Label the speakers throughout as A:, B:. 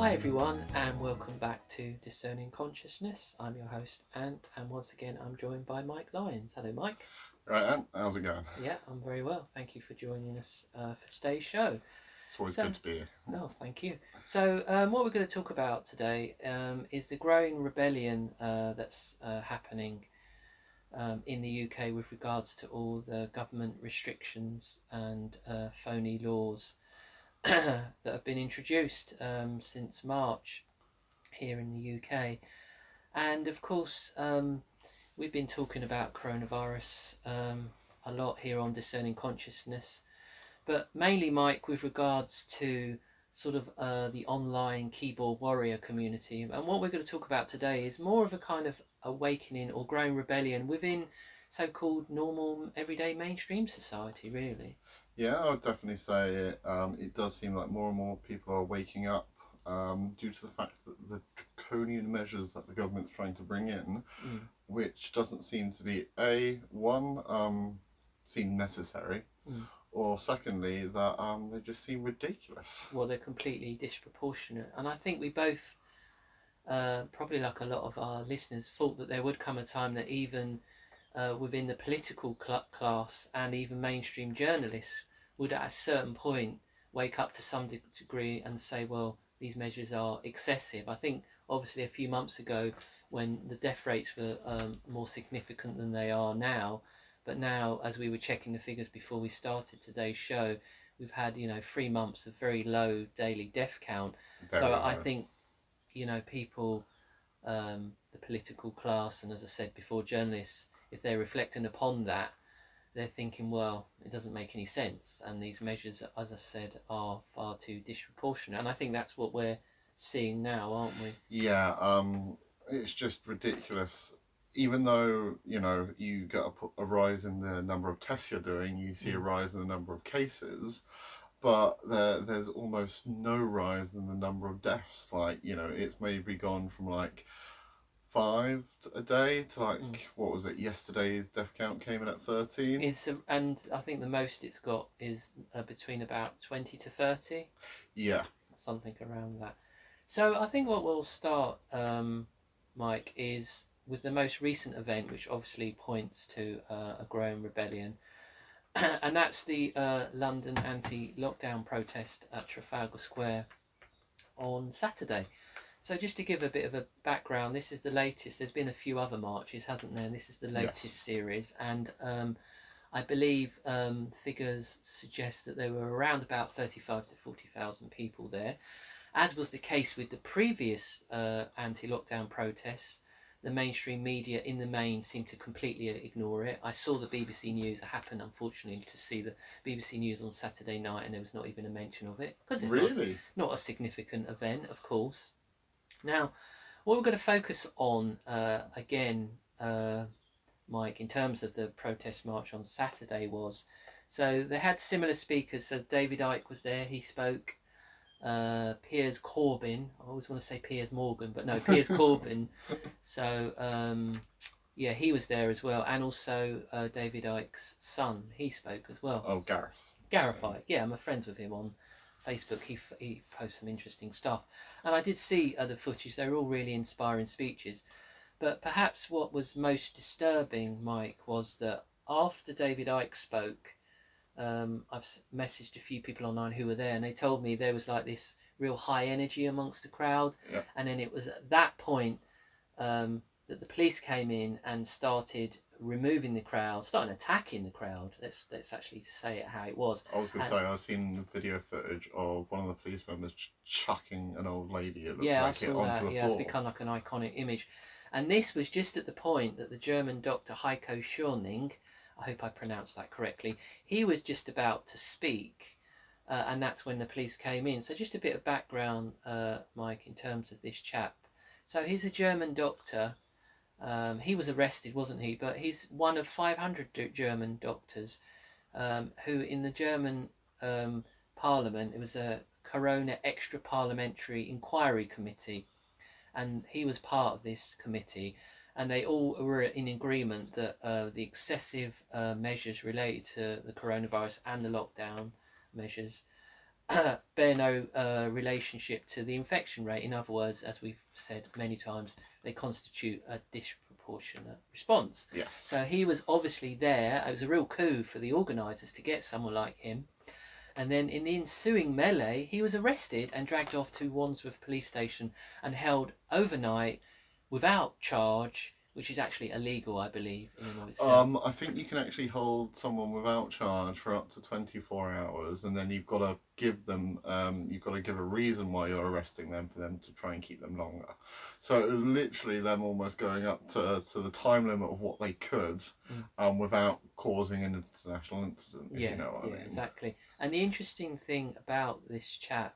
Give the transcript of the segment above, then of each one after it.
A: Hi everyone, and welcome back to Discerning Consciousness. I'm your host Ant, and once again I'm joined by Mike Lyons. Hello, Mike.
B: Right, Ant, how's it going?
A: Yeah, I'm very well. Thank you for joining us uh, for today's show.
B: It's always
A: So-
B: good to be here.
A: No, thank you. So, um, what we're going to talk about today um, is the growing rebellion uh, that's uh, happening um, in the UK with regards to all the government restrictions and uh, phony laws that have been introduced um, since March here in the UK. And of course, um, we've been talking about coronavirus um, a lot here on Discerning Consciousness. But mainly Mike with regards to sort of uh, the online keyboard warrior community. And what we're going to talk about today is more of a kind of awakening or growing rebellion within so-called normal everyday mainstream society really
B: Yeah, I would definitely say it, um, it does seem like more and more people are waking up um, due to the fact that the draconian measures that the government's trying to bring in,
A: Mm.
B: which doesn't seem to be a one um, seem necessary,
A: Mm.
B: or secondly that um, they just seem ridiculous.
A: well they're completely disproportionate and i think we both uh, probably like a lot of our listeners thought that there would come a time that even uh, within the political cl- class and even mainstream journalists would at a certain point wake up to some de- degree and say well these measures are excessive. I think obviously a few months ago when the death rates were um, more significant than they are now but now as we were checking the figures before we started today's show we've had you know three months of very low daily death count.
B: Very
A: so I think, you know, people, um, the political class, and as I said before, journalists, if they're reflecting upon that, they're thinking, well, it doesn't make any sense, and these measures, as I said, are far too disproportionate, and I think that's what we're seeing now, aren't we?
B: Yeah, um, it's just ridiculous. Even though you know you get a, a rise in the number of tests you're doing, you see a
A: Mm.
B: rise in the number of cases, but there there's almost no rise in the number of deaths. Like you know, it's maybe gone from like five a day to like
A: Mm.
B: what was it? Yesterday's death count came in at thirteen.
A: It's a, and I think the most it's got is uh, between about twenty to thirty.
B: yeah,
A: something around that. So I think what we'll start, um, Mike, is with the most recent event, which obviously points to uh, a growing rebellion, and that's the uh, London anti-lockdown protest at Trafalgar Square on Saturday. So just to give a bit of a background, this is the latest. There's been a few other marches, hasn't there? This is the latest
B: Yes.
A: series, and um, I believe um, figures suggest that there were around about 35 to 40,000 people there. As was the case with the previous uh, anti lockdown protests, the mainstream media in the main seemed to completely ignore it. I saw the BBC News. I happened, unfortunately, to see the BBC News on Saturday night, and there was not even a mention of it because it's not,
B: really.
A: not a significant event, of course. Now, what we're going to focus on uh, again, uh, Mike, in terms of the protest march on Saturday was so they had similar speakers. So David Icke was there, he spoke. Uh, Piers Corbyn, I always want to say Piers Morgan, but no, Piers Corbyn. So um, yeah, he was there as well, and also uh, David Icke's son, he spoke as well.
B: Oh, Gareth.
A: Gareth Icke, yeah, I'm friends with him on Facebook. He he posts some interesting stuff, and I did see other footage. They were all really inspiring speeches, but perhaps what was most disturbing, Mike, was that after David Icke spoke, um, I've messaged a few people online who were there, and they told me there was like this real high energy amongst the crowd,
B: Yeah.
A: and then it was at that point um, that the police came in and started removing the crowd, starting attacking the crowd. Let's let's actually say it how it was.
B: I was going to say I've seen video footage of one of the police members ch- chucking an old lady. It
A: yeah,
B: like
A: I saw
B: onto
A: that. Yeah, it's become like an iconic image. And this was just at the point that the German doctor Heiko Schöning, I hope I pronounced that correctly, he was just about to speak. Uh, and that's when the police came in. So, just a bit of background, uh, Mike, in terms of this chap. So, he's a German doctor. Um, he was arrested, wasn't he? But he's one of 500 do- German doctors um, who, in the German um, parliament, it was a Corona Extra Parliamentary Inquiry Committee, and he was part of this committee. And they all were in agreement that uh, the excessive uh, measures related to the coronavirus and the lockdown measures bear no uh, relationship to the infection rate. In other words, as we've said many times, they constitute a disproportionate response.
B: Yes.
A: So he was obviously there. It was a real coup for the organisers to get someone like him. And then in the ensuing melee, he was arrested and dragged off to Wandsworth police station and held overnight without charge, which is actually illegal, I believe, in and of itself.
B: Um, I think you can actually hold someone without charge for up to 24 hours, and then you've got to give them, um, you've got to give a reason why you're arresting them for them to try and keep them longer. So it was literally them almost going up to, to the time limit of what they could,
A: Mm.
B: um, without causing an international incident.
A: Yeah,
B: you know what
A: yeah,
B: I mean.
A: exactly. And the interesting thing about this chap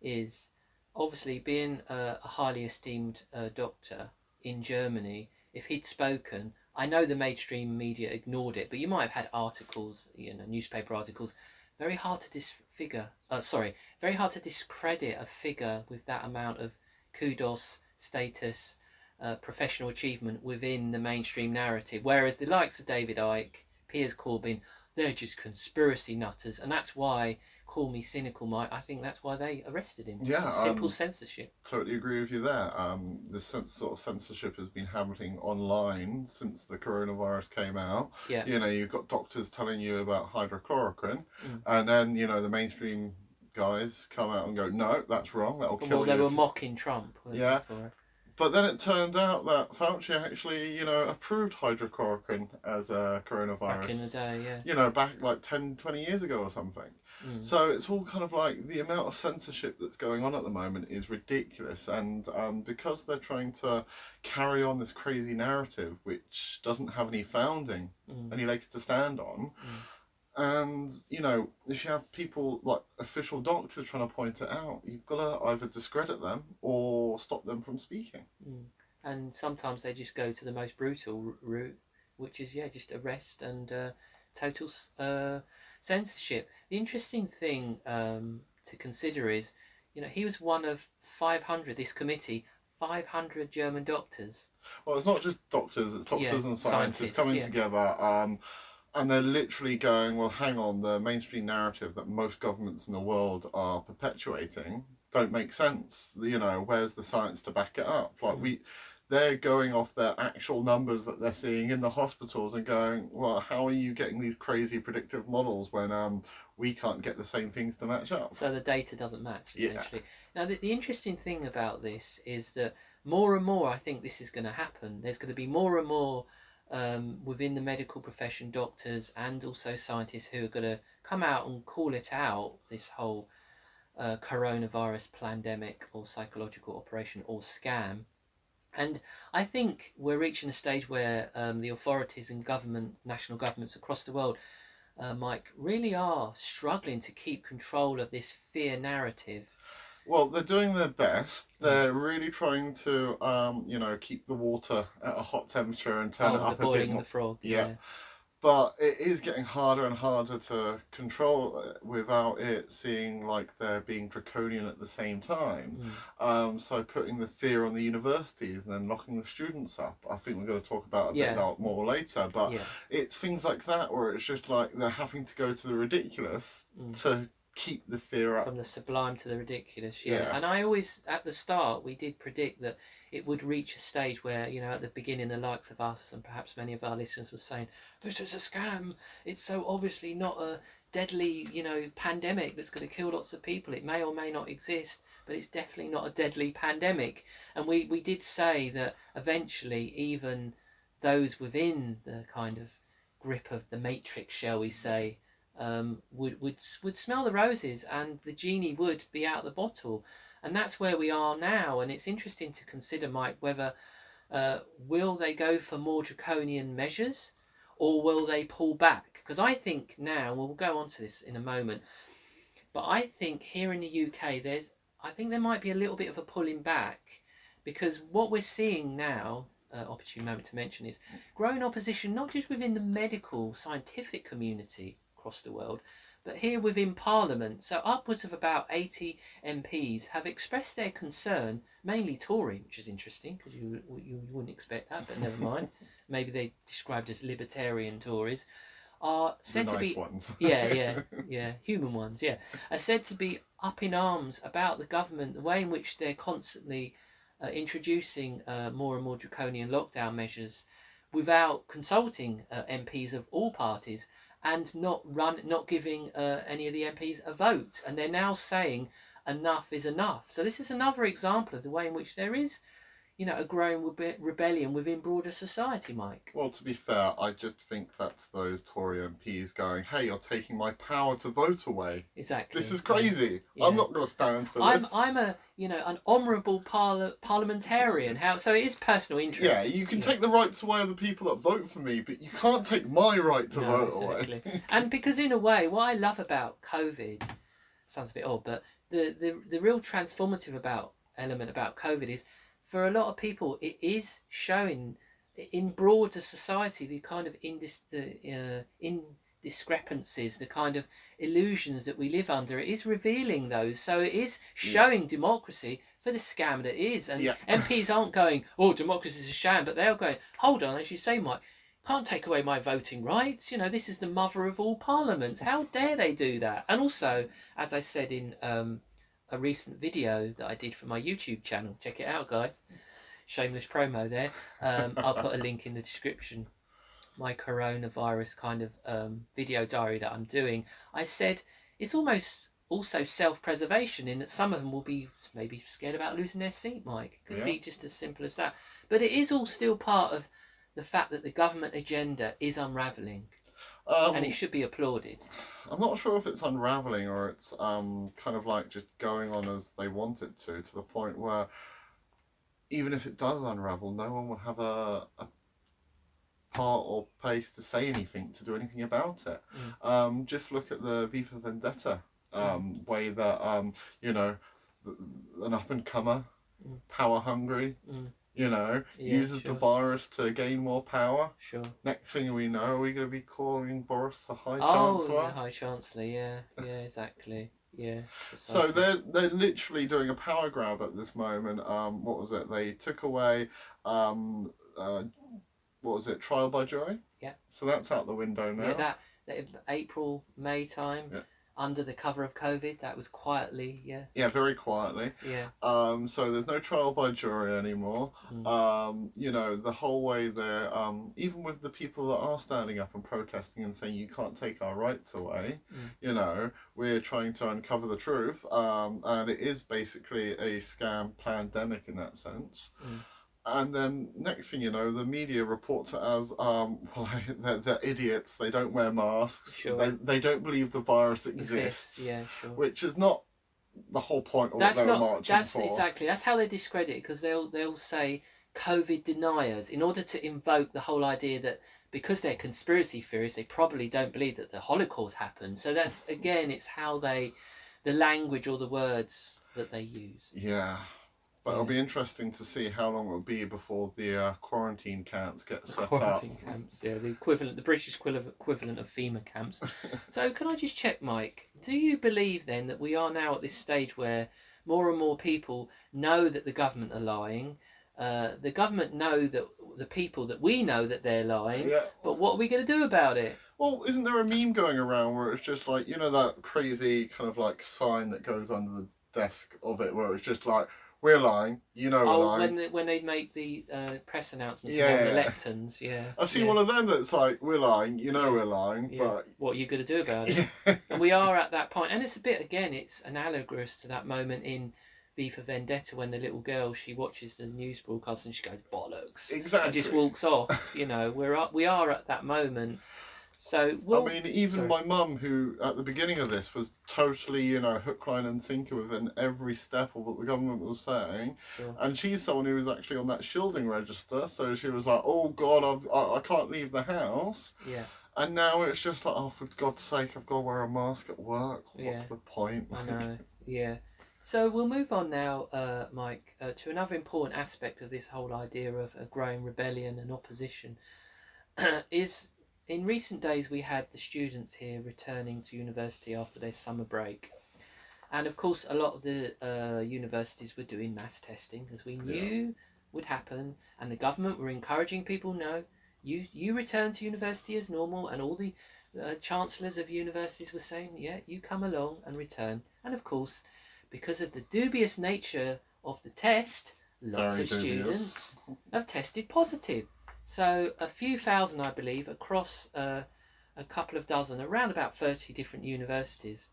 A: is obviously being a, a highly esteemed uh, doctor in Germany. If he'd spoken, I know the mainstream media ignored it, but you might have had articles, you know, newspaper articles. Very hard to disfigure. Uh, sorry, very hard to discredit a figure with that amount of kudos, status, uh, professional achievement within the mainstream narrative. Whereas the likes of David Icke, Piers Corbyn, they're just conspiracy nutters, and that's why. Call me cynical, Mike. I think that's why they arrested him.
B: Yeah,
A: simple
B: um,
A: censorship.
B: Totally agree with you there. Um, this sort of censorship has been happening online since the coronavirus came out.
A: Yeah.
B: You know, you've got doctors telling you about hydrochloroquine,
A: Mm.
B: and then you know the mainstream guys come out and go, "No, that's wrong. That'll kill
A: Well, they
B: you."
A: were
B: if you-"
A: mocking Trump.
B: Yeah. But then it turned out that Fauci actually, you know, approved hydrochloroquine as a coronavirus.
A: Back in the day, yeah.
B: You know, back like 10, 20 years ago or something.
A: Mm.
B: So it's all kind of like the amount of censorship that's going on at the moment is ridiculous, and um, because they're trying to carry on this crazy narrative which doesn't have any founding,
A: Mm.
B: any legs to stand on,
A: Mm.
B: and you know if you have people like official doctors trying to point it out, you've got to either discredit them or stop them from speaking.
A: Mm. And sometimes they just go to the most brutal r- route, which is yeah, just arrest and uh, total uh, censorship. The interesting thing um, to consider is, you know, he was one of 500. This committee, 500 German doctors.
B: Well, it's not just doctors; it's doctors
A: Yeah,
B: and scientists,
A: scientists,
B: coming
A: yeah.
B: together, um, and they're literally going, "Well, hang on, the mainstream narrative that most governments in the world are perpetuating don't make sense. You know, where's the science to back it up? Like
A: Mm.
B: we." They're going off their actual numbers that they're seeing in the hospitals and going, well, how are you getting these crazy predictive models when um, we can't get the same things to match up?
A: So the data doesn't match
B: Yeah.
A: essentially. Now the, the interesting thing about this is that more and more I think this is going to happen. There's going to be more and more um, within the medical profession, doctors and also scientists who are going to come out and call it out. This whole uh, coronavirus pandemic or psychological operation or scam. And I think we're reaching a stage where um, the authorities and government, national governments across the world, uh, Mike, really are struggling to keep control of this fear narrative.
B: Well, they're doing their best. They're really trying to, um, you know, keep the water at a hot temperature and turn
A: oh,
B: it up a bit
A: boiling
B: more.
A: the frog.
B: yeah. But it is getting harder and harder to control it without it seeing like they're being draconian at the same time.
A: Mm.
B: Um, so putting the fear on the universities and then locking the students up. I think we're going to talk about a
A: Yeah.
B: bit more later. But
A: yeah.
B: it's things like that where it's just like they're having to go to the ridiculous
A: Mm.
B: to keep the fear up.
A: From the sublime to the ridiculous, yeah.
B: Yeah.
A: And I always, at the start, we did predict that it would reach a stage where, you know, at the beginning, the likes of us and perhaps many of our listeners were saying, "This is a scam. It's so obviously not a deadly, you know, pandemic that's going to kill lots of people. It may or may not exist, but it's definitely not a deadly pandemic." And we we did say that eventually, even those within the kind of grip of the matrix, shall we say, um, would would would smell the roses, and the genie would be out of the bottle, and that's where we are now. And it's interesting to consider, Mike, whether uh, will they go for more draconian measures, or will they pull back? Because I think now we'll go on to this in a moment, but I think here in the UK, there's I think there might be a little bit of a pulling back, because what we're seeing now. Uh, opportune moment to mention is growing opposition not just within the medical scientific community across the world, but here within Parliament. So upwards of about 80 MPs have expressed their concern, mainly Tory, which is interesting because you, you wouldn't expect that, but never mind. Maybe they described as libertarian Tories, are said
B: nice
A: to be
B: ones.
A: yeah, yeah, yeah, human ones, yeah, are said to be up in arms about the government, the way in which they're constantly uh, introducing uh, more and more draconian lockdown measures without consulting uh, MPs of all parties and not run, not giving uh, any of the MPs a vote, and they're now saying enough is enough. So this is another example of the way in which there is, you know, a growing rebe- rebellion within broader society, Mike.
B: Well, to be fair, I just think that's those Tory MPs going, "Hey, you're taking my power to vote away.
A: Exactly.
B: This is crazy.
A: Yeah.
B: I'm not going to stand for
A: I'm
B: this."
A: I'm a you know an honourable parla- parliamentarian. How so? It is personal interest.
B: Yeah, you can take the rights away of the people that vote for me, but you can't take my right to
A: No,
B: vote away.
A: exactly. and because in a way, what I love about COVID sounds a bit odd, but the the the real transformative about element about COVID is for a lot of people it is showing in broader society the kind of indis- the uh, indiscrepancies, the kind of illusions that we live under. It is revealing those, so it is showing democracy for the scam that it is. And
B: Yeah.
A: MPs aren't going, "Oh, democracy is a sham," but they're going, "Hold on," as you say, Mike. Can't take away my voting rights. You know, this is the mother of all parliaments. How dare they do that? And also, as I said in um, a recent video that I did for my YouTube channel, check it out, guys. Shameless promo there. Um, I'll put a link in the description. My coronavirus kind of um, video diary that I'm doing. I said it's almost also self-preservation in that some of them will be maybe scared about losing their seat, Mike. Could
B: Yeah.
A: be just as simple as that. But it is all still part of the fact that the government agenda is unraveling,
B: Um,
A: and it should be applauded.
B: I'm not sure if it's unraveling or it's um, kind of like just going on as they want it to, to the point where even if it does unravel, no one will have a, a part or place to say anything, to do anything about it.
A: Mm.
B: Um, just look at the V for Vendetta um, way that, um, you know, an up and comer,
A: Mm.
B: power hungry,
A: Mm.
B: You know,
A: Yeah,
B: uses
A: sure.
B: the virus to gain more power.
A: Sure.
B: Next thing we know, are we going to be calling Boris the High
A: Oh,
B: Chancellor?
A: yeah, High Chancellor. Yeah, yeah, exactly. Yeah.
B: So they're they're literally doing a power grab at this moment. Um, what was it? They took away, um, uh, what was it? Trial by jury.
A: Yeah.
B: So that's out the window now.
A: Yeah, that, that April May time,
B: Yeah.
A: Under the cover of COVID, that was quietly. Yeah,
B: Yeah, very quietly.
A: yeah.
B: Um, so there's no trial by jury anymore.
A: Mm.
B: Um, you know, the whole way there, um, even with the people that are standing up and protesting and saying you can't take our rights away,
A: Mm.
B: you know, we're trying to uncover the truth. Um, and it is basically a scam pandemic in that sense.
A: Mm.
B: And then next thing you know, the media reports it as, um, well, they're, they're idiots. They don't wear masks.
A: Sure.
B: They, they don't believe the virus
A: Exists. Yeah, sure.
B: Which is not the whole point of
A: that's
B: what they were marching
A: That's
B: for.
A: exactly. That's how they discredit it because they'll they'll say COVID deniers in order to invoke the whole idea that because they're conspiracy theorists, they probably don't believe that the Holocaust happened. So that's again, it's how they, the language or the words that they use.
B: Yeah. But it'll be interesting to see how long it'll be before the uh, quarantine camps get set up.
A: Quarantine
B: up.
A: camps, yeah, the equivalent, the British equivalent equivalent of FEMA camps. so, can I just check, Mike? Do you believe then that we are now at this stage where more and more people know that the government are lying? Uh, the government know that the people that we know that they're lying,
B: Yeah.
A: but what are we going to do about it?
B: Well, isn't there a meme going around where it's just like, you know, that crazy kind of like sign that goes under the desk of it where it's just like, we're lying, you know we're
A: Oh,
B: lying.
A: when they, when they make the uh, press announcements
B: Yeah.
A: on the lecterns, yeah.
B: I've seen
A: yeah.
B: one of them that's like, we're lying, you know
A: Yeah.
B: we're lying,
A: Yeah. What are you going to do about it? and we are at that point and it's a bit again it's analogous to that moment in v for vendetta when the little girl she watches the news broadcast and she goes bollocks
B: exactly.
A: and just walks off you know we're up we are at that moment so we'll,
B: I mean, even
A: sorry.
B: my mum, who at the beginning of this was totally, you know, hook, line, and sinker within every step of what the government was saying,
A: Sure.
B: and she's someone who was actually on that shielding register, so she was like, "Oh God, I've, I, I can't leave the house,"
A: yeah
B: and now it's just like, "Oh, for God's sake, I've got to wear a mask at work. What's
A: Yeah.
B: the point?"
A: i know yeah so we'll move on now uh, mike uh, to another important aspect of this whole idea of a growing rebellion and opposition is in recent days we had the students here returning to university after their summer break and of course a lot of the uh, universities were doing mass testing as we knew would happen and the government were encouraging people no you you return to university as normal and all the uh, chancellors of universities were saying, "Yeah, you come along and return." And of course, because of the dubious nature of the test, lots
B: Very
A: of
B: dubious.
A: students have tested positive. So a few thousand, I believe, across uh, a couple of dozen, around about thirty different universities,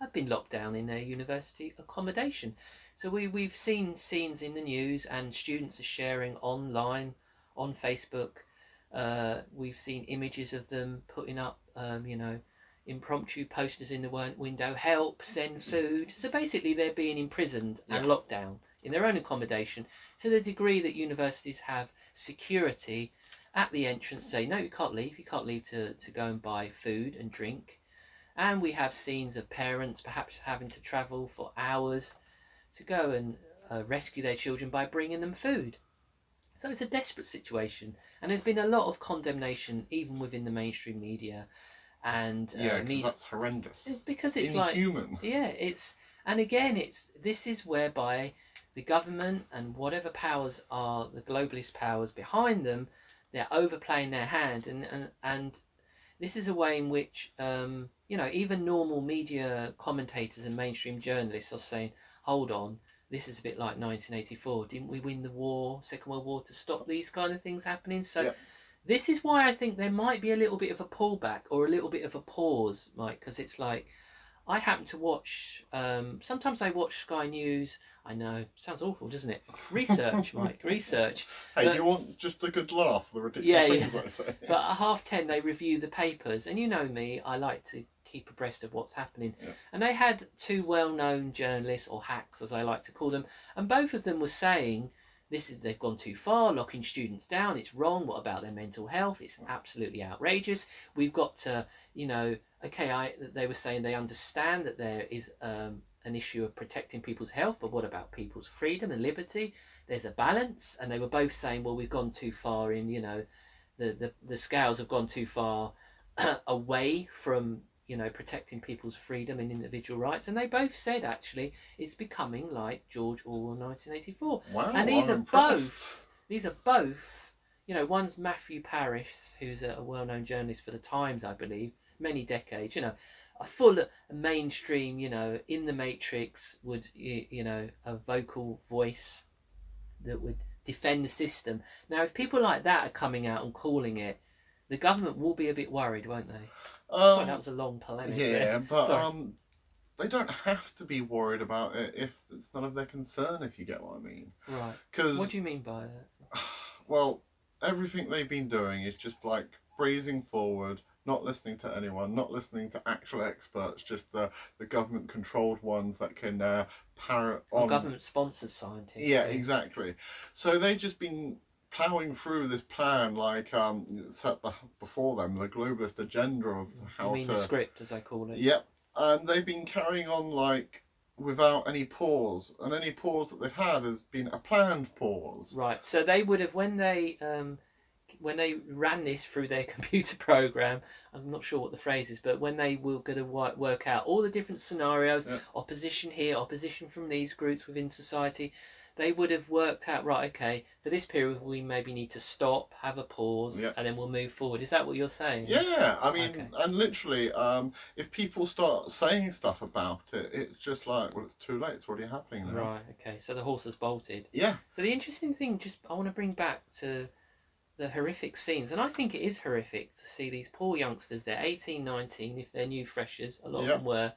A: have been locked down in their university accommodation. So we we've seen scenes in the news, and students are sharing online on Facebook. Uh, we've seen images of them putting up, um, you know, impromptu posters in the window, help, send food. So basically, they're being imprisoned and locked down in their own accommodation to the degree that universities have security at the entrance say, no, you can't leave, you can't leave to, to go and buy food and drink. And we have scenes of parents perhaps having to travel for hours to go and uh, rescue their children by bringing them food. So it's a desperate situation, and there's been a lot of condemnation even within the mainstream media, and uh,
B: Yeah,
A: media
B: that's horrendous.
A: because it's like
B: Inhuman.
A: yeah, it's and again, it's this is whereby the government and whatever powers are the globalist powers behind them, they're overplaying their hand, and and and this is a way in which um, you know even normal media commentators and mainstream journalists are saying, hold on. This is a bit like 1984. Didn't we win the war, Second World War, to stop these kind of things happening? So,
B: Yep.
A: this is why I think there might be a little bit of a pullback or a little bit of a pause, Mike, because it's like I happen to watch. Um, sometimes I watch Sky News. I know sounds awful, doesn't it? Research, Mike, research.
B: Hey,
A: But-
B: do you want just a good laugh? The ridiculous
A: Yeah,
B: things
A: yeah.
B: I say.
A: But at half ten, they review the papers, and you know me, I like to keep abreast of what's happening.
B: Yeah.
A: And they had two well-known journalists, or hacks, as I like to call them, and both of them were saying. This is they've gone too far, locking students down. It's wrong. What about their mental health? It's absolutely outrageous. We've got to, you know, okay. I they were saying they understand that there is um, an issue of protecting people's health, but what about people's freedom and liberty? There's a balance, and they were both saying, well, we've gone too far in, you know, the the, the scales have gone too far away from you know protecting people's freedom and individual rights and they both said actually it's becoming like george orwell 1984
B: Wow,
A: and these
B: I'm
A: are
B: impressed.
A: both these are both you know one's matthew parris who's a, a well-known journalist for the times i believe many decades you know a full mainstream you know in the matrix would you, you know a vocal voice that would defend the system. Now if people like that are coming out and calling it the government will be a bit worried won't they
B: Um,
A: sorry that was a long polemic
B: yeah,
A: there.
B: but
A: Sorry.
B: um, they don't have to be worried about it if it's none of their concern. If you get what I mean,
A: right
B: because
A: what do you mean by that
B: well, everything they've been doing is just like breezing forward, not listening to anyone, not listening to actual experts, just the the government controlled ones that can uh, parrot
A: Or
B: on.
A: government sponsored scientists
B: Yeah, exactly. So they've just been plowing through this plan, like um, set the, before them the globalist agenda of
A: you
B: how
A: mean
B: to.
A: the script as i call it
B: Yep, and they've been carrying on like without any pause, and any pause that they've had has been a planned pause.
A: Right. So they would have when they um, when they ran this through their computer program. I'm not sure what the phrase is, but when they were going to work, work out all the different scenarios,
B: Yeah.
A: opposition here, opposition from these groups within society, they would have worked out right. Okay, for this period we maybe need to stop, have a pause,
B: Yeah.
A: and then we'll move forward. Is that what you're saying?
B: Yeah, I mean,
A: Okay.
B: and literally, um, if people start saying stuff about it, it's just like, well, it's too late. It's already happening now.
A: Right. Okay. So the horse has bolted.
B: Yeah,
A: So the interesting thing, just I want to bring back to the horrific scenes, and I think it is horrific to see these poor youngsters. They're 18, 19, if they're new freshers, a lot
B: Yeah.
A: of them were.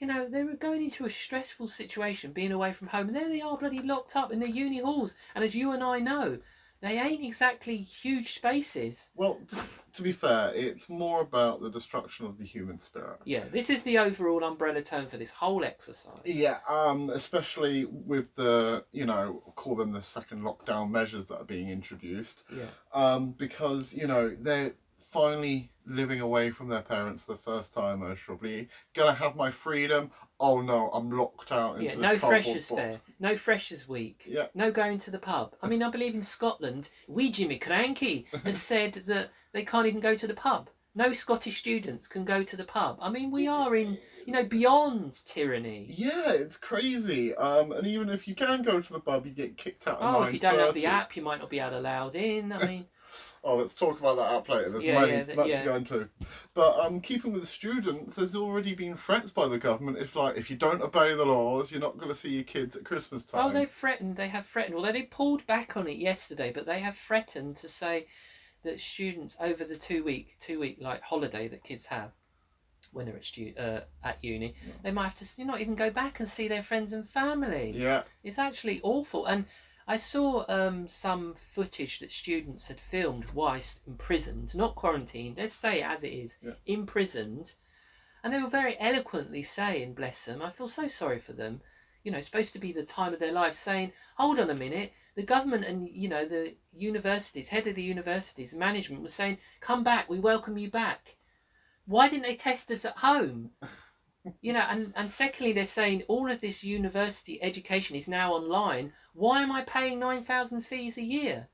A: You know, they were going into a stressful situation, being away from home, and there they are, bloody locked up in the uni halls. And as you and I know, they ain't exactly huge spaces.
B: Well, to, to be fair, it's more about the destruction of the human spirit.
A: Yeah, this is the overall umbrella term for this whole exercise.
B: Yeah, um, especially with the, you know, call them the second lockdown measures that are being introduced.
A: Yeah.
B: Um, because, you know, they're finally living away from their parents for the first time, most probably. Gonna have my freedom. Oh no, I'm locked out into
A: Yeah, no freshers
B: box.
A: fair, no freshers week.
B: Yeah.
A: No going to the pub. I mean, I believe in Scotland, we Jimmy Krankie has said that they can't even go to the pub. No Scottish students can go to the pub. I mean, we are in, you know, beyond tyranny.
B: Yeah, it's crazy. Um, and even if you can go to the pub, you get kicked out.
A: Oh, if you don't have the app, you might not be allowed in. I mean,
B: Oh, let's talk about that app later. There's
A: Yeah,
B: many,
A: yeah,
B: much
A: yeah.
B: to go into. But um, keeping with the students, there's already been threats by the government. If like if you don't obey the laws, you're not going to see your kids at Christmas time.
A: Oh, they've threatened. They have threatened. Well, they pulled back on it yesterday, but they have threatened to say that students over the two week two week like holiday that kids have when they're at stu- uh, at uni,
B: Yeah.
A: they might have to you know, not even go back and see their friends and family.
B: Yeah,
A: It's actually awful. And I saw um, some footage that students had filmed whilst imprisoned, not quarantined. Let's say it as it is,
B: Yeah.
A: imprisoned, and they were very eloquently saying, "Bless them." I feel so sorry for them. You know, it's supposed to be the time of their lives, saying, "Hold on a minute." The government and you know the universities, head of the universities, management was saying, "Come back. We welcome you back." Why didn't they test us at home? You know, and, and secondly, they're saying all of this university education is now online. Why am I paying 9,000 fees a year?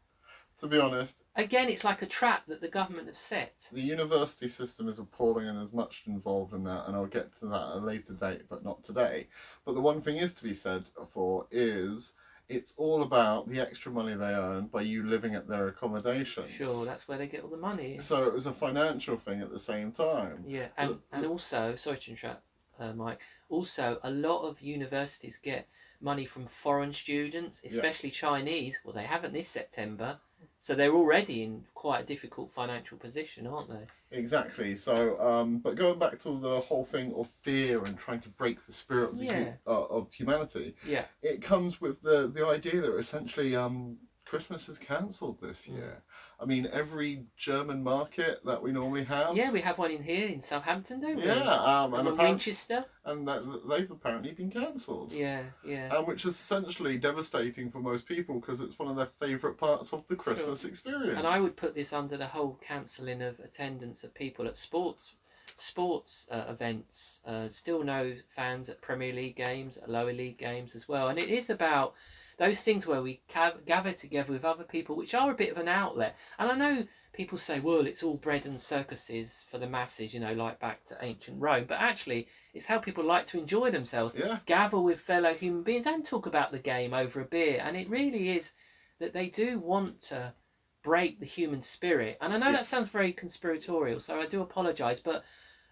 B: to be honest,
A: Again, it's like a trap that the government have set.
B: the university system is appalling and there's much involved in that, and I'll get to that at a later date, but not today. But the one thing is to be said for is it's all about the extra money they earn by you living at their accommodations.
A: Sure, that's where they get all the money.
B: So it was a financial thing at the same time.
A: Yeah, and,
B: Look-
A: and also, sorry to interrupt, uh, Mike, also, a lot of universities get money from foreign students, especially Chinese. Well, they haven't this September. So they're already in quite a difficult financial position, aren't they?
B: Exactly. So, um, but going back to the whole thing of fear and trying to break the spirit of, the, hu-
A: Yeah.
B: uh, of humanity,
A: Yeah.
B: it comes with the the idea that essentially um, Christmas is cancelled this
A: Mm.
B: year. I mean, every German market that we normally have.
A: Yeah, we have one in here in Southampton, don't we?
B: Yeah, um,
A: And
B: and,
A: in Winchester.
B: and that, they've apparently been cancelled.
A: Yeah, yeah.
B: Um, which is essentially devastating for most people because it's one of their favourite parts of the Christmas experience.
A: And I would put this under the whole cancelling of attendance of people at sports sports uh, events. Uh, still no fans at Premier League games, at lower league games as well. And it is about those things where we gather together with other people, which are a bit of an outlet. And I know people say, well, it's all bread and circuses for the masses, you know, like back to ancient Rome. But actually, it's how people like to enjoy themselves
B: Yeah,
A: gather with fellow human beings and talk about the game over a beer. And it really is that they do want to break the human spirit. And I know
B: Yeah.
A: that sounds very conspiratorial, so I do apologise, but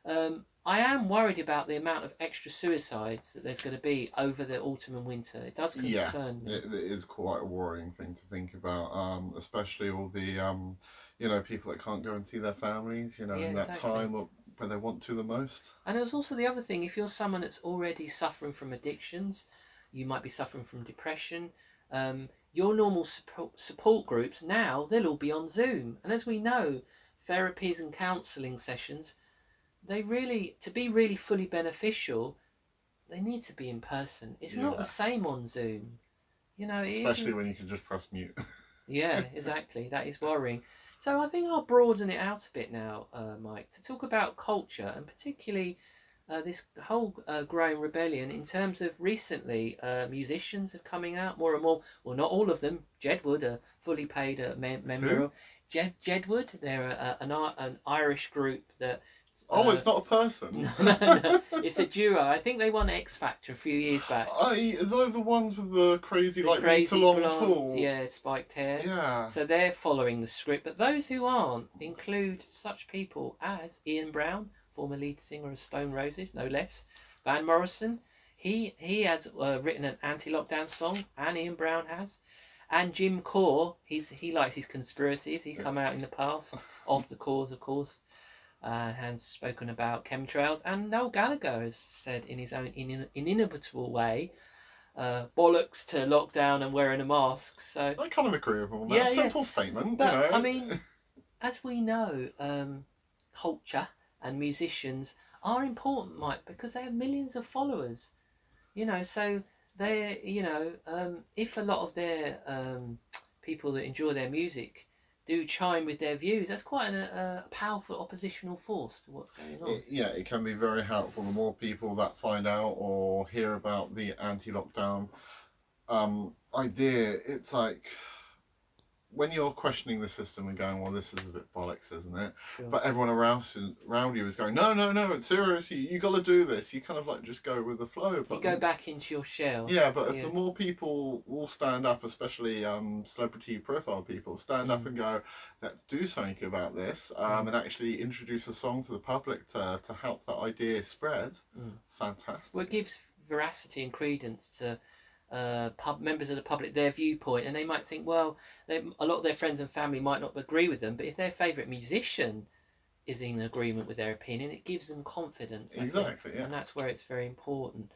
A: um, I am worried about the amount of extra suicides that there's going to be over the autumn and winter. It does
B: Yeah,
A: concern me.
B: it, it is quite a worrying thing to think about, um, especially all the, um, you know, people that can't go and see their families, you know,
A: Yeah,
B: in that
A: exactly.
B: time where they want to the most.
A: And there's also the other thing if you're someone that's already suffering from addictions, you might be suffering from depression. Um, your normal support, support groups now, they'll all be on Zoom. And as we know, therapies and counselling sessions, they really, to be really fully beneficial, they need to be in person. It's not the same on Zoom. You know,
B: Especially
A: isn't-
B: when you can just press mute.
A: yeah, exactly. That is worrying. So I think I'll broaden it out a bit now, uh, Mike, to talk about culture and particularly uh, this whole uh, growing rebellion in terms of recently uh, musicians are coming out more and more. Well, not all of them. Jedward, a fully paid uh, me- member
B: Who?
A: of Jed Jedward. They're a, a, an, an Irish group that.
B: Oh,
A: uh,
B: it's not a person.
A: no, no. It's a duo. I think they won X Factor a few years back.
B: I, they're the ones with the crazy,
A: The
B: like,
A: crazy
B: meter long
A: blondes,
B: tool.
A: yeah, spiked hair.
B: Yeah.
A: So they're following the script, but those who aren't include such people as Ian Brown, former lead singer of Stone Roses, no less. Van Morrison, he he has uh, written an anti-lockdown song, and Ian Brown has. And Jim Corr, he's he likes his conspiracies. He's come out in the past of the cause, of course, uh, and spoken about chemtrails. And Noel Gallagher has said in his own in, in inimitable way, uh, bollocks to lockdown and wearing a mask. So
B: I kind of agree with all that.
A: Yeah, yeah.
B: Simple statement,
A: But,
B: you know.
A: I mean, as we know, um, culture and musicians are important, Mike, because they have millions of followers. You know, so they, you know, um, if a lot of their um, people that enjoy their music do chime with their views, that's quite a, a powerful oppositional force to what's going on.
B: It- yeah, it can be very helpful. The more people that find out or hear about the anti-lockdown um, idea, it's like when you're questioning the system and going, well, this is a bit bollocks, isn't it?
A: Sure.
B: But everyone around around you is going, no, no, no, it's serious. You, you got to do this. You kind of like just go with the flow. But
A: you go back into your shell.
B: yeah, but if
A: Yeah.
B: the more people will stand up, especially um, celebrity profile people, stand up
A: Mm.
B: and go, let's do something about this, um, and actually introduce a song to the public to, to help that idea spread,
A: Mm.
B: fantastic.
A: Well, it gives veracity and credence to uh, pub members of the public their viewpoint, and they might think, well, they, a lot of their friends and family might not agree with them, but if their favourite musician is in agreement with their opinion, it gives them confidence. I think.
B: exactly, yeah.
A: and that's where it's very important.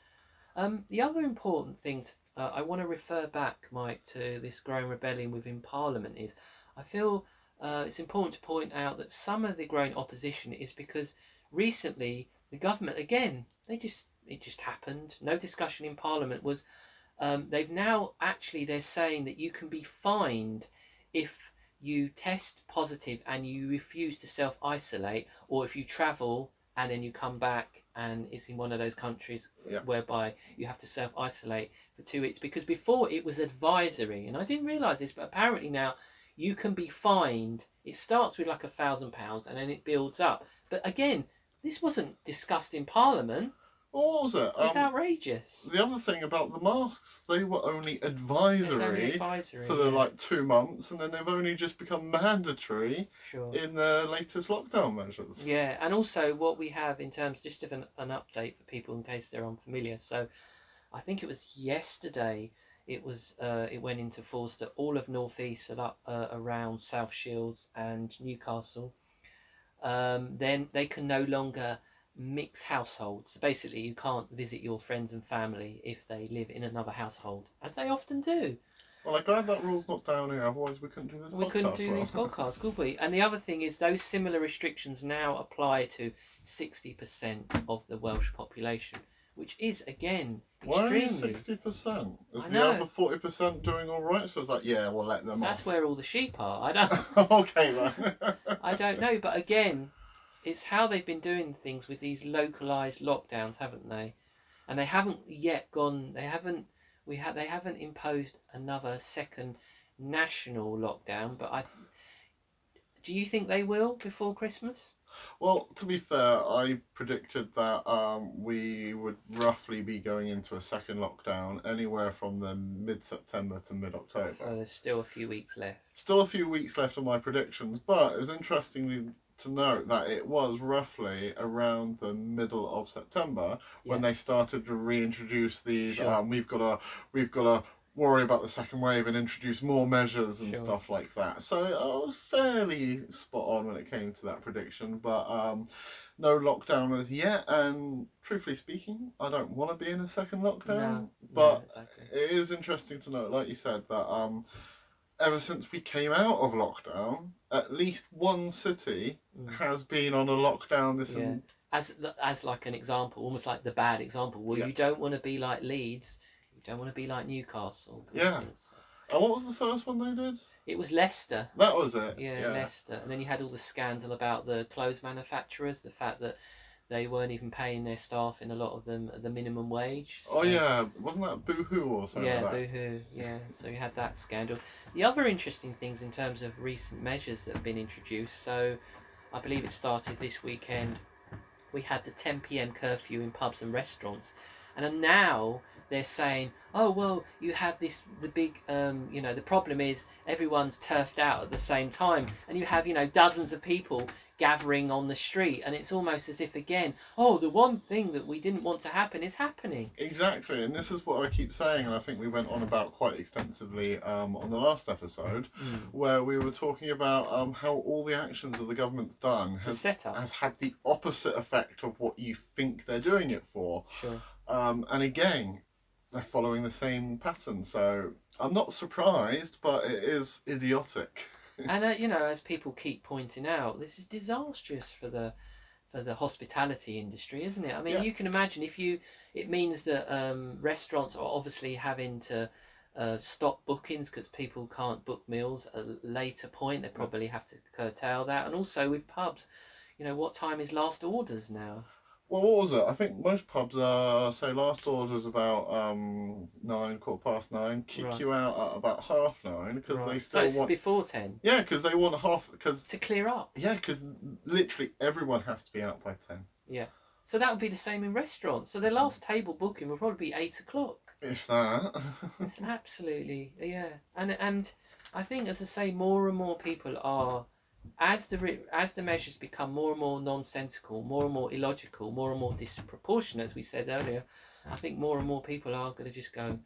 A: Um, the other important thing to, uh, I want to refer back, Mike, to this growing rebellion within Parliament is I feel uh, it's important to point out that some of the growing opposition is because recently the government, again, they just it just happened. No discussion in Parliament was. Um, they've now actually they're saying that you can be fined if you test positive and you refuse to self isolate, or if you travel and then you come back and it's in one of those countries
B: Yeah.
A: whereby you have to self isolate for two weeks. Because before it was advisory, and I didn't realise this, but apparently now you can be fined. It starts with like a thousand pounds and then it builds up. But again, this wasn't discussed in Parliament.
B: What was it?
A: It's
B: Um,
A: outrageous.
B: the other thing about the masks, they were only advisory,
A: only advisory.
B: for the
A: yeah.
B: like two months, and then they've only just become mandatory
A: Sure.
B: in the latest lockdown measures.
A: Yeah, and also what we have in terms just of an, an update for people in case they're unfamiliar. So, I think it was yesterday. It was uh, it went into force that all of North East and up uh, around South Shields and Newcastle. Um, then they can no longer mix households. So basically, you can't visit your friends and family if they live in another household, as they often do.
B: Well, I'm glad that rule's not down here, otherwise we couldn't do this.
A: We couldn't
B: podcast
A: do
B: well.
A: these podcasts, could we? And the other thing is, those similar restrictions now apply to 60% of the Welsh population, which is, again,
B: Why sixty percent? Is the other forty percent doing all right? So it's like, yeah, we'll let them
A: That's
B: off.
A: where all the sheep are. I don't,
B: okay then.
A: I don't know, but again, it's how they've been doing things with these localized lockdowns, haven't they? And they haven't yet gone. They haven't. We have. They haven't imposed another second national lockdown. But I. Do you think they will before Christmas?
B: Well, to be fair, I predicted that um, we would roughly be going into a second lockdown anywhere from the mid September to mid October.
A: So there's still a few weeks left.
B: Still a few weeks left on my predictions, but it was interesting to note that it was roughly around the middle of September when
A: Yeah.
B: they started to reintroduce these.
A: Sure.
B: Um, we've got to we've got to worry about the second wave and introduce more measures and
A: Sure.
B: stuff like that. So I was fairly spot on when it came to that prediction, but um, no lockdown as yet. And truthfully speaking, I don't want to be in a second lockdown.
A: No,
B: but
A: no, exactly.
B: it is interesting to note, like you said, that um, ever since we came out of lockdown, at least one city
A: Mm.
B: has been on a lockdown. This
A: Yeah.
B: and
A: As as like an example, almost like the bad example. Well,
B: Yeah.
A: you don't want to be like Leeds. You don't want to be like Newcastle.
B: Yeah.
A: thing, so.
B: and what was the first one they did?
A: It was Leicester.
B: That was it.
A: Yeah, Leicester. And then you had all the scandal about the clothes manufacturers, the fact that they weren't even paying their staff in a lot of them the minimum wage.
B: Oh yeah, wasn't that Boohoo or something
A: Yeah,
B: like that?
A: boohoo. Yeah, so you had that scandal. The other interesting things in terms of recent measures that have been introduced. So, I believe it started this weekend. We had the 10 p.m. curfew in pubs and restaurants, and now they're saying, "Oh well, you have this the big, um, you know, the problem is everyone's turfed out at the same time, and you have you know dozens of people gathering on the street, and it's almost as if again, oh, the one thing that we didn't want to happen is happening."
B: Exactly, and this is what I keep saying, and I think we went on about quite extensively um, on the last episode, where we were talking about um, how all the actions that the government's done has, has had the opposite effect of what you think they're doing it for.
A: Sure.
B: Um, and again, they're following the same pattern, so I'm not surprised, but it is idiotic.
A: and uh, you know, as people keep pointing out, this is disastrous for the for the hospitality industry, isn't it? I mean,
B: Yeah.
A: you can imagine if you it means that um, restaurants are obviously having to uh, stop bookings because people can't book meals at a later point. They probably have to curtail that, and also with pubs, you know, what time is last orders now?
B: Well, what was it? I think most pubs are say last order's about um nine, quarter past nine. Kick
A: Right.
B: you out at about half nine because they
A: Right.
B: still
A: so it's
B: want.
A: before ten
B: Yeah, because they want half. Because
A: to clear up.
B: yeah, because literally everyone has to be out by ten.
A: Yeah, So that would be the same in restaurants. So their last table booking will probably be eight o'clock.
B: If that.
A: It's absolutely yeah, and and I think as I say, more and more people are, as the as the measures become more and more nonsensical, more and more illogical, more and more disproportionate, as we said earlier, I think more and more people are going to just go,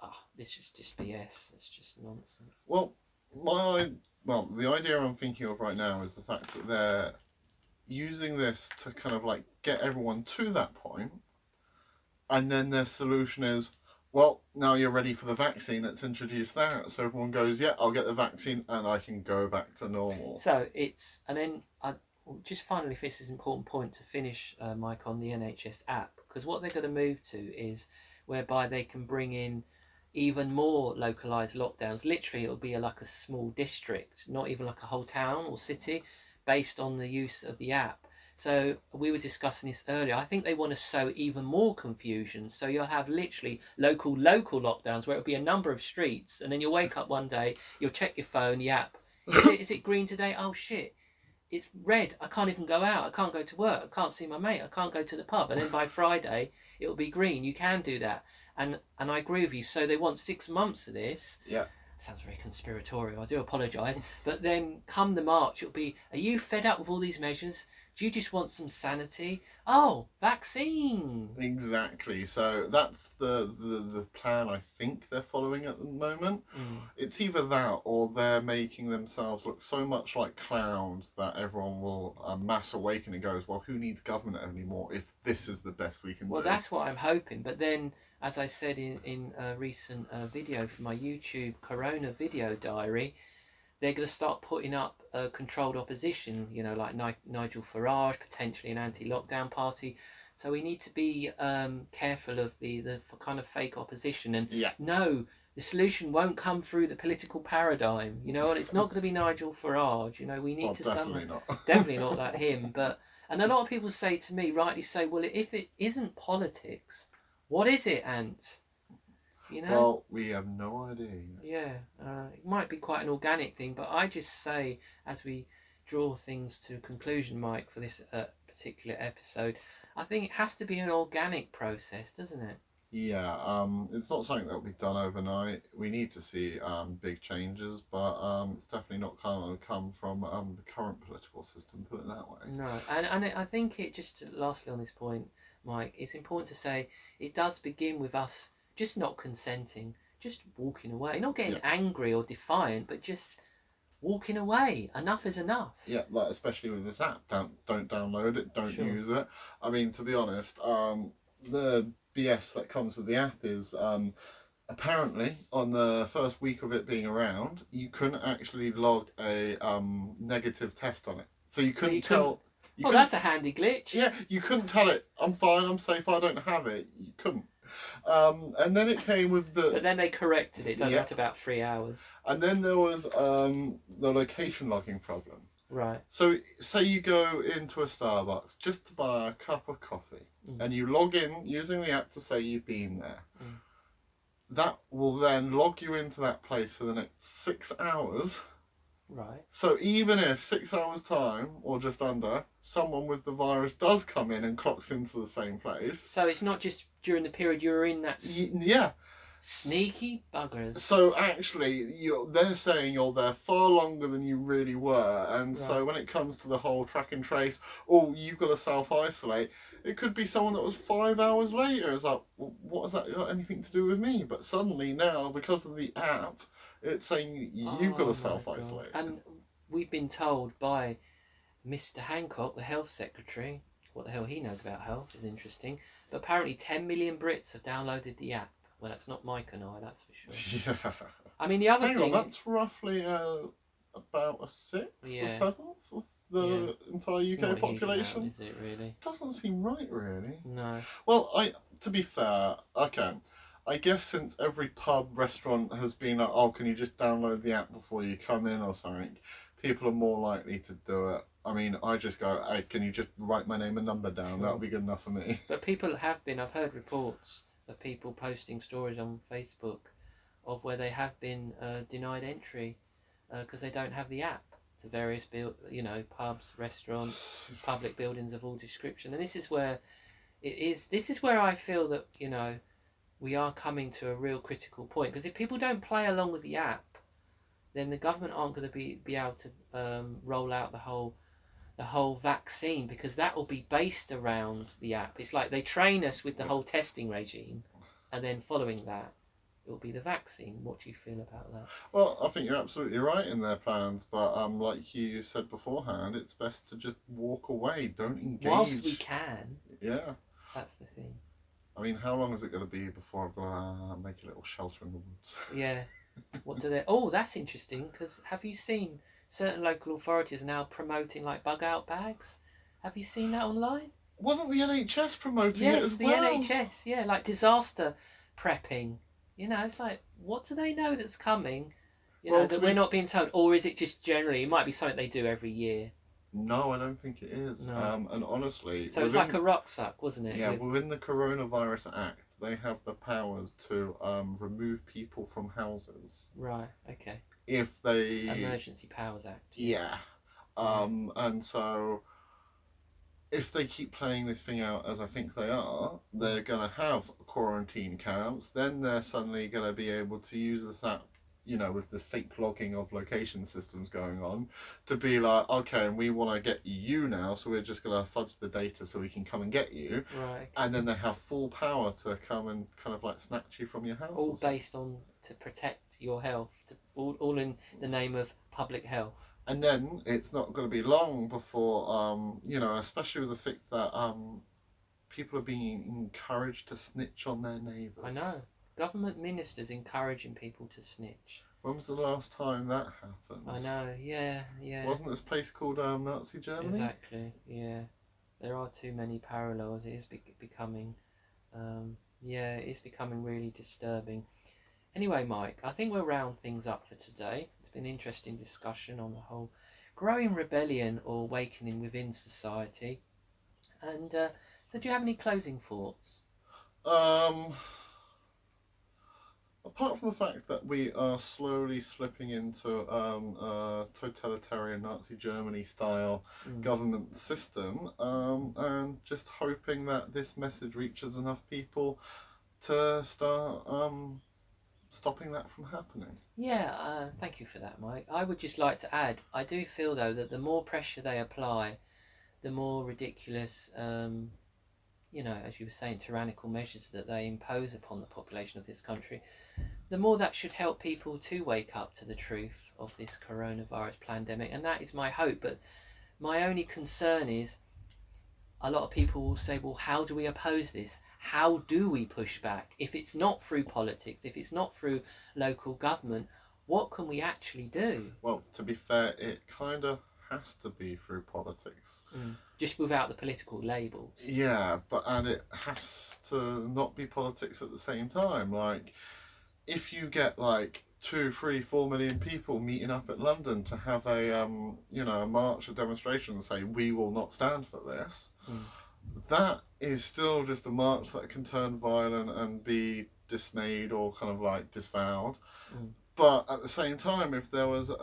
A: ah, this is just BS. It's just nonsense.
B: Well, my well, the idea I'm thinking of right now is the fact that they're using this to kind of like get everyone to that point, and then their solution is, well, now you're ready for the vaccine. Let's introduce that. So everyone goes, yeah, I'll get the vaccine, and I can go back to normal.
A: So it's and then I just finally, if this is an important point to finish, uh, Mike, on the NHS app, because what they're going to move to is whereby they can bring in even more localized lockdowns. Literally, it'll be a, like a small district, not even like a whole town or city, based on the use of the app. So we were discussing this earlier. I think they want to sow even more confusion. So you'll have literally local local lockdowns where it'll be a number of streets, and then you'll wake up one day, you'll check your phone, the app. Is it, is it green today? Oh shit! It's red. I can't even go out. I can't go to work. I can't see my mate. I can't go to the pub. And then by Friday, it'll be green. You can do that. And and I agree with you. So they want six months of this.
B: Yeah.
A: Sounds very conspiratorial. I do apologise. But then come the March, it'll be. Are you fed up with all these measures? Do you just want some sanity? Oh, vaccine.
B: Exactly. So that's the, the the plan I think they're following at the moment.
A: Mm.
B: It's either that or they're making themselves look so much like clowns that everyone will a mass awakening goes, well, who needs government anymore if this is the best we can
A: Well,
B: do?
A: Well, that's what I'm hoping. But then, as I said in in a recent uh, video for my YouTube Corona video diary, they're going to start putting up a controlled opposition. You know, like Ni- Nigel Farage, potentially an anti-lockdown party. So we need to be um, careful of the the kind of fake opposition. And
B: Yeah.
A: no, the solution won't come through the political paradigm. You know, and it's not going to be Nigel Farage. You know, we need
B: Well,
A: to
B: definitely not.
A: definitely not that him. But and a lot of people say to me, rightly say, well, if it isn't politics, what is it, Ant? You know.
B: Well, we have no idea.
A: yeah, uh, it might be quite an organic thing, but I just say as we draw things to a conclusion, Mike, for this uh, particular episode, I think it has to be an organic process, doesn't it?
B: Yeah, um, it's not something that will be done overnight. We need to see um, big changes, but um, it's definitely not going to come from um, the current political system. Put it that way.
A: No, and and I think it just lastly on this point, Mike, it's important to say it does begin with us just not consenting, just walking away, not getting
B: Yeah.
A: angry or defiant, but just walking away. Enough is enough.
B: Yeah, like especially with this app, don't don't download it, don't
A: Sure.
B: use it. I mean, to be honest, um, the BS that comes with the app is um, apparently on the first week of it being around, you couldn't actually log a um, negative test on it, so you couldn't
A: you
B: tell. You
A: well,
B: couldn't-
A: that's a handy glitch.
B: yeah, you couldn't tell it. I'm fine. I'm safe. I don't have it. You couldn't. Um, and then it came with the
A: But then they corrected it, done
B: Yeah.
A: after about three hours.
B: and then there was um, the location logging problem.
A: Right.
B: So, say you go into a Starbucks just to buy a cup of coffee,
A: Mm.
B: and you log in using the app to say you've been there.
A: Mm.
B: That will then log you into that place for the next six hours.
A: Right.
B: So, even if six hours' time, or just under, someone with the virus does come in and clocks into the same place,
A: So it's not just during the period you were in that s-
B: y- yeah.
A: sneaky buggers.
B: So actually, you're, they're saying you're there far longer than you really were, and so when it comes to the whole track and trace, oh, you've got to self isolate. It could be someone that was five hours later. It's like, well, what has that got anything to do with me? But suddenly now, because of the app, it's saying you've
A: Oh
B: got to self isolate.
A: And we've been told by Mr. Hancock, the health secretary, what the hell he knows about health is interesting. But apparently, 10 million Brits have downloaded the app. Well, that's not Mike and I, that's for sure.
B: Yeah.
A: I mean, the other
B: Hang
A: thing.
B: on, that's roughly uh, about a sixth
A: Yeah.
B: or seventh of the entire
A: it's
B: UK
A: huge amount,
B: population.
A: is it really?
B: Doesn't seem right, really.
A: No.
B: Well, I to be fair, okay. I guess since every pub restaurant has been like, oh, can you just download the app before you come in or something, people are more likely to do it. I mean, I just go, hey, can you just write my name and number down? That'll be good enough for me.
A: But people have been. I've heard reports of people posting stories on Facebook of where they have been uh, denied entry because they don't have the app to various build, you know, pubs, restaurants, public buildings of all description. And this is where it is. This is where I feel that you know we are coming to a real critical point because if people don't play along with the app, then the government aren't going to be be able to um, roll out the whole the whole vaccine because that will be based around the app. It's like they train us with the whole testing regime, and then following that, it will be the vaccine. What do you feel about that?
B: Well, I think you're absolutely right in their plans, but um, like you said beforehand, it's best to just walk away. Don't engage.
A: Whilst we can,
B: Yeah.
A: that's the thing.
B: I mean, how long is it going to be before I've got to make a little shelter in the woods?
A: Yeah. What do they? Oh, that's interesting. Because have you seen certain local authorities are now promoting like bug out bags? Have you seen that online?
B: Wasn't the NHS promoting it
A: Yes,
B: as
A: the
B: well?
A: NHS. Yeah, like disaster prepping. You know, it's like, what do they know that's coming? You know,
B: Well, to
A: that
B: be-
A: we're not being told, or is it just generally? It might be something they do every year.
B: No, I don't think it is.
A: No.
B: Um, and honestly,
A: So it's
B: within-
A: like a rucksack, wasn't it?
B: yeah,
A: With-
B: within the Coronavirus Act, they have the powers to um, remove people from houses
A: Right. Okay.
B: if they
A: Emergency Powers Act.
B: Yeah. Um, and so if they keep playing this thing out as I think they are, they're going to have quarantine camps. Then they're suddenly going to be able to use this app, you know, with the fake logging of location systems going on, to be like, okay, and we want to get you now, so we're just going to fudge the data so we can come and get you.
A: Right.
B: And then they have full power to come and kind of like snatch you from your house.
A: All based on to protect your health. To, all, all in the name of public health.
B: and then it's not going to be long before um, you know especially with the fact that um, people are being encouraged to snitch on their neighbours
A: I know. Government ministers encouraging people to snitch.
B: when was the last time that happened
A: I know. Yeah. Yeah.
B: wasn't this place called um, nazi germany
A: Exactly. Yeah, there are too many parallels. It is be- becoming, um, yeah, it's becoming really disturbing. Anyway, Mike, I think we'll round things up for today. It's been an interesting discussion on the whole growing rebellion or awakening within society. And uh, so, do you have any closing thoughts?
B: um apart from the fact that we are slowly slipping into um, a totalitarian nazi germany style
A: Mm.
B: government system um, and just hoping that this message reaches enough people to start um, stopping that from happening.
A: Yeah, uh, thank you for that, Mike. I would just like to add, I do feel though that the more pressure they apply, the more ridiculous, um, you know, as you were saying, tyrannical measures that they impose upon the population of this country, the more that should help people to wake up to the truth of this coronavirus pandemic, and that is my hope. But my only concern is, a lot of people will say, well, how do we oppose this? How do we push back? If it's not through politics, if it's not through local government, what can we actually do?
B: Well, to be fair, it kind of has to be through politics.
A: Just without the political labels.
B: Yeah, but and it has to not be politics at the same time. Like, if you get like two, three, four million people meeting up at London to have a um, you know, a march, a demonstration, and say we will not stand for this,
A: Mm.
B: that is still just a march that can turn violent and be dismayed or kind of like disavowed.
A: Mm.
B: But at the same time, if there was a,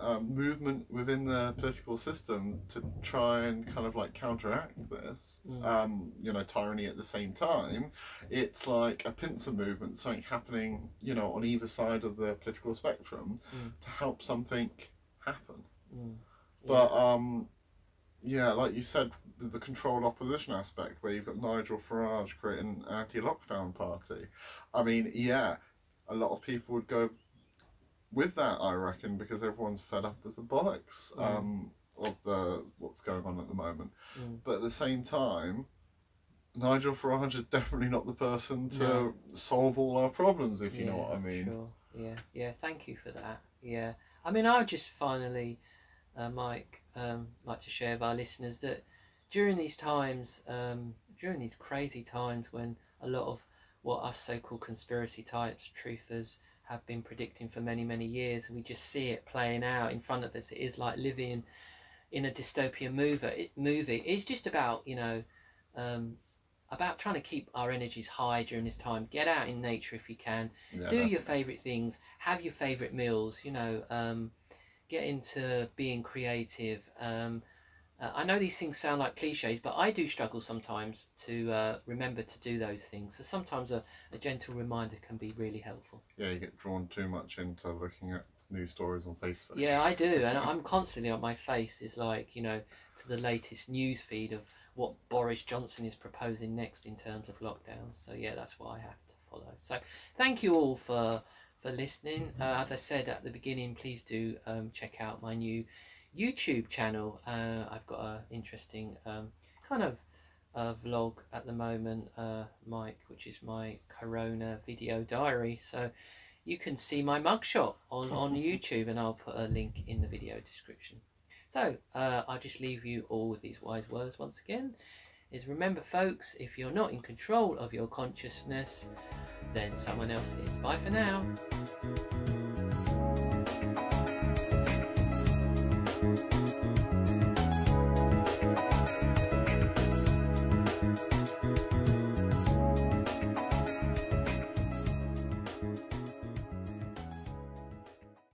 B: a movement within the political system to try and kind of like counteract this,
A: Mm.
B: um, you know, tyranny at the same time, it's like a pincer movement, something happening, you know, on either side of the political spectrum
A: Mm.
B: to help something happen.
A: Mm.
B: But um, yeah, like you said, the controlled opposition aspect, where you've got Nigel Farage creating an anti-lockdown party. I mean, yeah, a lot of people would go with that, I reckon, because everyone's fed up with the bollocks
A: Mm.
B: um, of the what's going on at the moment.
A: Mm.
B: But at the same time, Nigel Farage is definitely not the person to
A: No.
B: solve all our problems, if you know what I mean.
A: Sure. Yeah. Yeah. Thank you for that. Yeah. I mean, I just finally, uh, Mike, um, like to share with our listeners that during these times, um, during these crazy times when a lot of what us so-called conspiracy types, truthers, have been predicting for many, many years, we just see it playing out in front of us. It is like living in a dystopian movie. Movie it's just about you know. Um, about trying to keep our energies high during this time. Get out in nature if you can.
B: Yeah,
A: Do your favourite things. Have your favourite meals. You know, um, get into being creative. Um, uh, I know these things sound like cliches, but I do struggle sometimes to uh, remember to do those things. So sometimes a, a gentle reminder can be really helpful.
B: Yeah, you get drawn too much into looking at news stories on Facebook.
A: Yeah, I do, and I'm constantly on my face is like you know to the latest news feed of what Boris Johnson is proposing next in terms of lockdown. So yeah, that's what I have to follow. So thank you all for for listening. Uh, as I said at the beginning, please do um, check out my new YouTube channel. Uh, I've got an interesting um, kind of uh, vlog at the moment, uh, Mike, which is my Corona video diary. So you can see my mugshot on, on YouTube, and I'll put a link in the video description. So uh, I'll just leave you all with these wise words once again. Is remember, folks, if you're not in control of your consciousness, then someone else is. Bye for now.